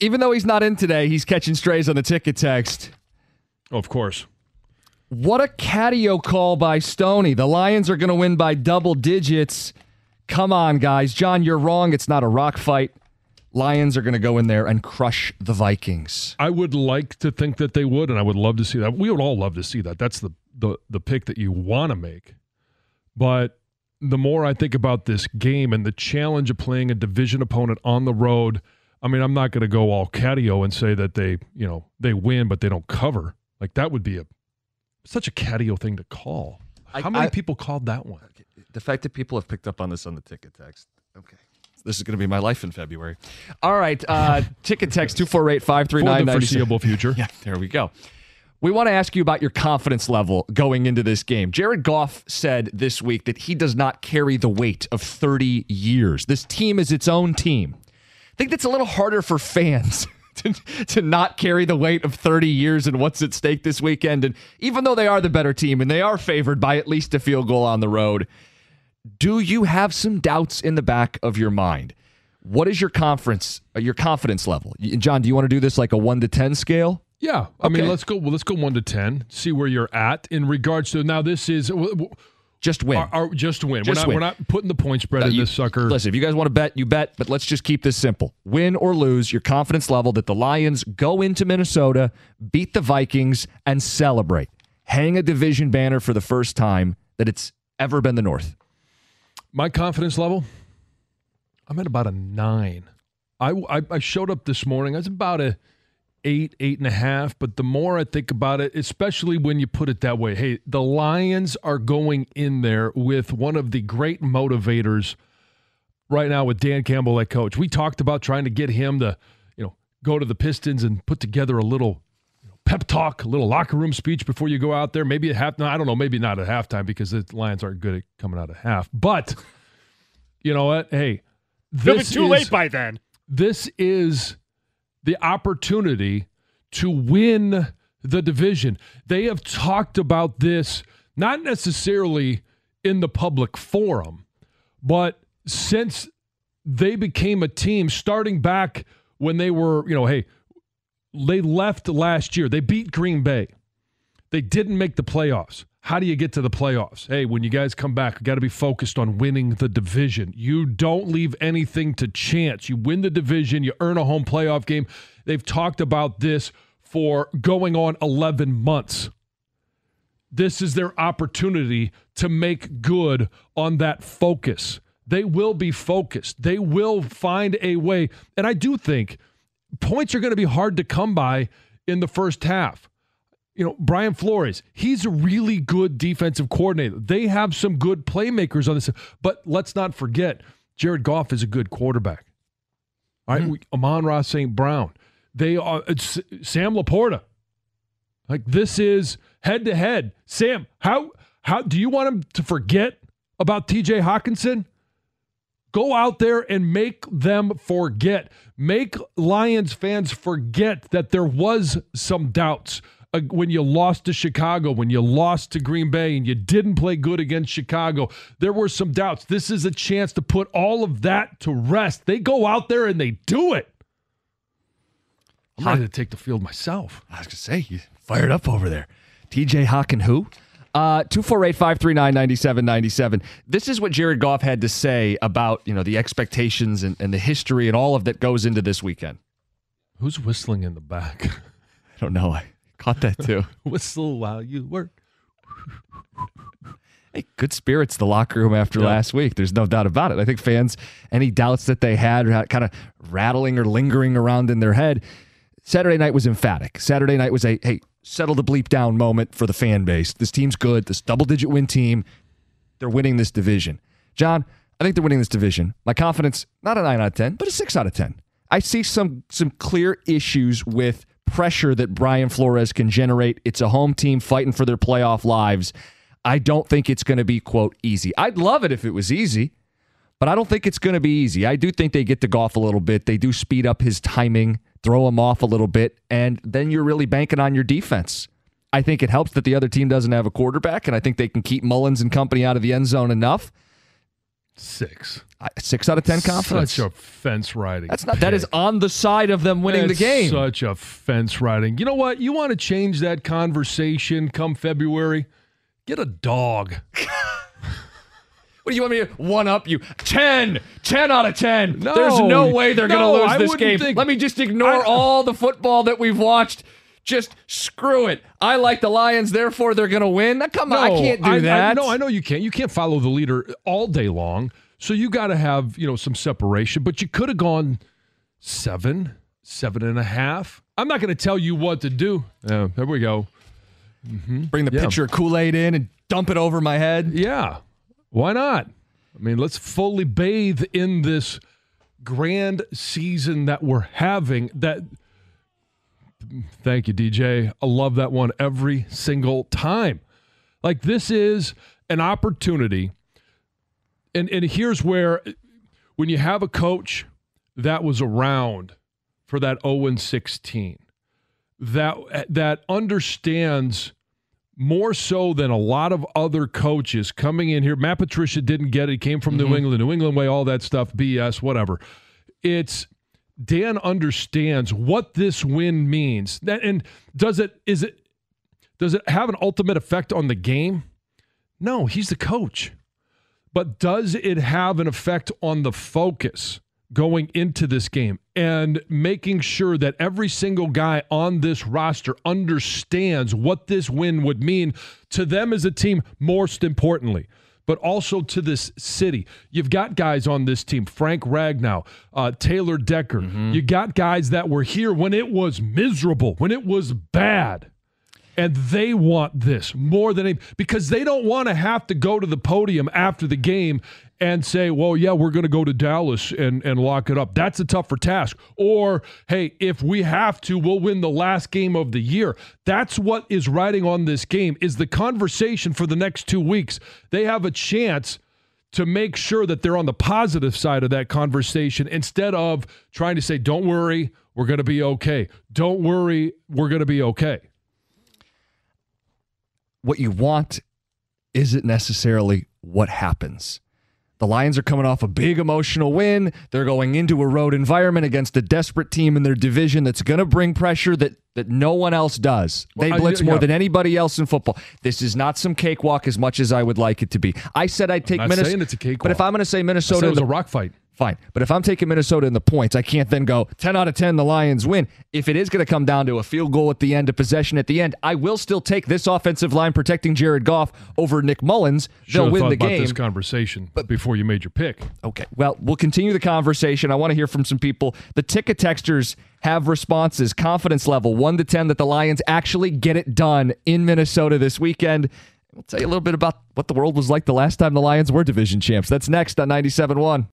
Even though he's not in today, he's catching strays on the ticket text. Of course. What a catio call by Stoney. The Lions are going to win by double digits. Come on, guys. John, you're wrong. It's not a rock fight. Lions are going to go in there and crush the Vikings. I would like to think that they would, and I would love to see that. We would all love to see that. That's the the the pick that you want to make. But the more I think about this game and the challenge of playing a division opponent on the road, I mean, I'm not going to go all catio and say that they, you know, they win but they don't cover. Like that would be a such a catio thing to call. How many I- people called that one? The fact that people have picked up on this on the ticket text. Okay. This is going to be my life in February. All right. Uh, ticket text 248 For 539 the foreseeable future. Yeah, there we go. We want to ask you about your confidence level going into this game. Jared Goff said this week that he does not carry the weight of 30 years. This team is its own team. I think that's a little harder for fans to, to not carry the weight of 30 years and what's at stake this weekend. And even though they are the better team and they are favored by at least a field goal on the road, do you have some doubts in the back of your mind? What is your conference, uh, your confidence level? John, do you want to do this like a one to 10 scale? Yeah, I mean, let's go. Well, let's go one to ten. See where you're at in regards to now. This is Just win. our, our, just win. Just we're not. win. We're not putting the point spread in you- this sucker. Listen, if you guys want to bet, you bet, but let's just keep this simple. Win or lose, your confidence level that the Lions go into Minnesota, beat the Vikings, and celebrate. Hang a division banner for the first time that it's ever been the North. My confidence level, I'm at about a nine. I, I, I showed up this morning. I was about a eight, eight and a half. But the more I think about it, especially when you put it that way, hey, the Lions are going in there with one of the great motivators right now with Dan Campbell, that coach. We talked about trying to get him to, you know, go to the Pistons and put together a little you know, pep talk, a little locker room speech before you go out there. Maybe at half. No, I don't know. Maybe not at halftime because the Lions aren't good at coming out of half. But you know what? Hey, It'll be this too is- late by then. this is the opportunity to win the division. They have talked about this not necessarily in the public forum, but since they became a team starting back when they were, you know, hey, they left last year. They beat Green Bay. They didn't make the playoffs. How do you get to the playoffs? Hey, when you guys come back, you got to be focused on winning the division. You don't leave anything to chance. You win the division, you earn a home playoff game. They've talked about this for going on 11 months. This is their opportunity to make good on that focus. They will be focused. They will find a way. And I do think points are going to be hard to come by in the first half you know, Brian Flores, he's a really good defensive coordinator. They have some good playmakers on this, but let's not forget Jared Goff is a good quarterback. All right, mm-hmm. we, Amon-Ra St. Brown. They are it's Sam LaPorta. Like this is head to head. Sam, how how do you want him to forget about TJ Hockenson? Go out there and make them forget. Make Lions fans forget that there was some doubts uh, when you lost to Chicago, when you lost to Green Bay, and you didn't play good against Chicago. There were some doubts. This is a chance to put all of that to rest. They go out there and they do it. I'm ready to take the field myself. I was going to say, you fired up over there. TJ Hawkin who? Uh, 248 539 9797. This is what Jared Goff had to say about, you know, the expectations and, and the history and all of that goes into this weekend. Who's whistling in the back? I don't know. I caught that too. Whistle while you work. Hey, good spirits, the locker room after Yeah. last week. There's no doubt about it. I think fans, any doubts that they had kind of rattling or lingering around in their head. Saturday night was emphatic. Saturday night was a, hey, settle the bleep down moment for the fan base. This team's good. This double digit win team, they're winning this division. John, I think they're winning this division. My confidence, not a 9 out of 10, but a 6 out of 10. I see some some clear issues with pressure that Brian Flores can generate. It's a home team fighting for their playoff lives. I don't think it's going to be quote easy. I'd love it if it was easy, but I don't think it's going to be easy. I do think they get to Goff a little bit. They do speed up his timing, throw him off a little bit, and then you're really banking on your defense. I think it helps that the other team doesn't have a quarterback, and I think they can keep Mullens and company out of the end zone enough. Six. I- Six out of ten confidence. Such a fence riding. That's not. That is on the side of them winning That's the game. Such a fence riding. You know what? You want to change that conversation come February? Get a dog. What do you want me to one up you? 10. 10 out of 10. No. There's no way they're No, going to lose this game. think- Let me just ignore I- all the football that we've watched. Just screw it. I like the Lions, therefore they're going to win. Now, Come on, I can't do I, that. no, I know you can't. You can't follow the leader all day long. So you got to have you know some separation. But you could have gone seven, seven and a half. I'm not going to tell you what to do. Yeah, there we go. Mm-hmm. Bring the Yeah. pitcher of Kool Aid in and dump it over my head. Yeah, why not? I mean, let's fully bathe in this grand season that we're having. That. Thank you, DJ. I love that one every single time. Like this is an opportunity. And and here's where when you have a coach that was around for that 0 16 that that understands more so than a lot of other coaches coming in here. Matt Patricia didn't get it. He came from New mm-hmm. England, New England way, all that stuff, BS, whatever. It's Dan understands what this win means. That and does it is it does it have an ultimate effect on the game? No, he's the coach. But does it have an effect on the focus going into this game and making sure that every single guy on this roster understands what this win would mean to them as a team, most importantly? But also to this city. You've got guys on this team Frank Ragnow, uh, Taylor Decker. You got guys that were here when it was miserable, when it was bad and they want this more than any because they don't want to have to go to the podium after the game and say, "Well, yeah, we're going to go to Dallas and and lock it up." That's a tougher task. Or, "Hey, if we have to, we'll win the last game of the year." That's what is riding on this game is the conversation for the next 2 weeks. They have a chance to make sure that they're on the positive side of that conversation instead of trying to say, "Don't worry, we're going to be okay." Don't worry, we're going to be okay. What you want isn't necessarily what happens. The Lions are coming off a big emotional win. They're going into a road environment against a desperate team in their division that's going to bring pressure that that no one else does. They Well, I- blitz more yeah. than anybody else in football. This is not some cakewalk as much as I would like it to be. I said I'd take Minnesota. it's a cakewalk. But if I'm going to say So Minnesota, it was the a rock fight. Fine. But if I'm taking Minnesota in the points, I can't then go 10 out of 10, the Lions win. If it is going to come down to a field goal at the end, a possession at the end, I will still take this offensive line protecting Jared Goff over Nick Mullens. They'll have win the about game. this conversation before you made your pick. Okay. Well, we'll continue the conversation. I want to hear from some people. The ticket texters have responses, confidence level 1 to 10 that the Lions actually get it done in Minnesota this weekend. We'll tell you a little bit about what the world was like the last time the Lions were division champs. That's next on 97.1.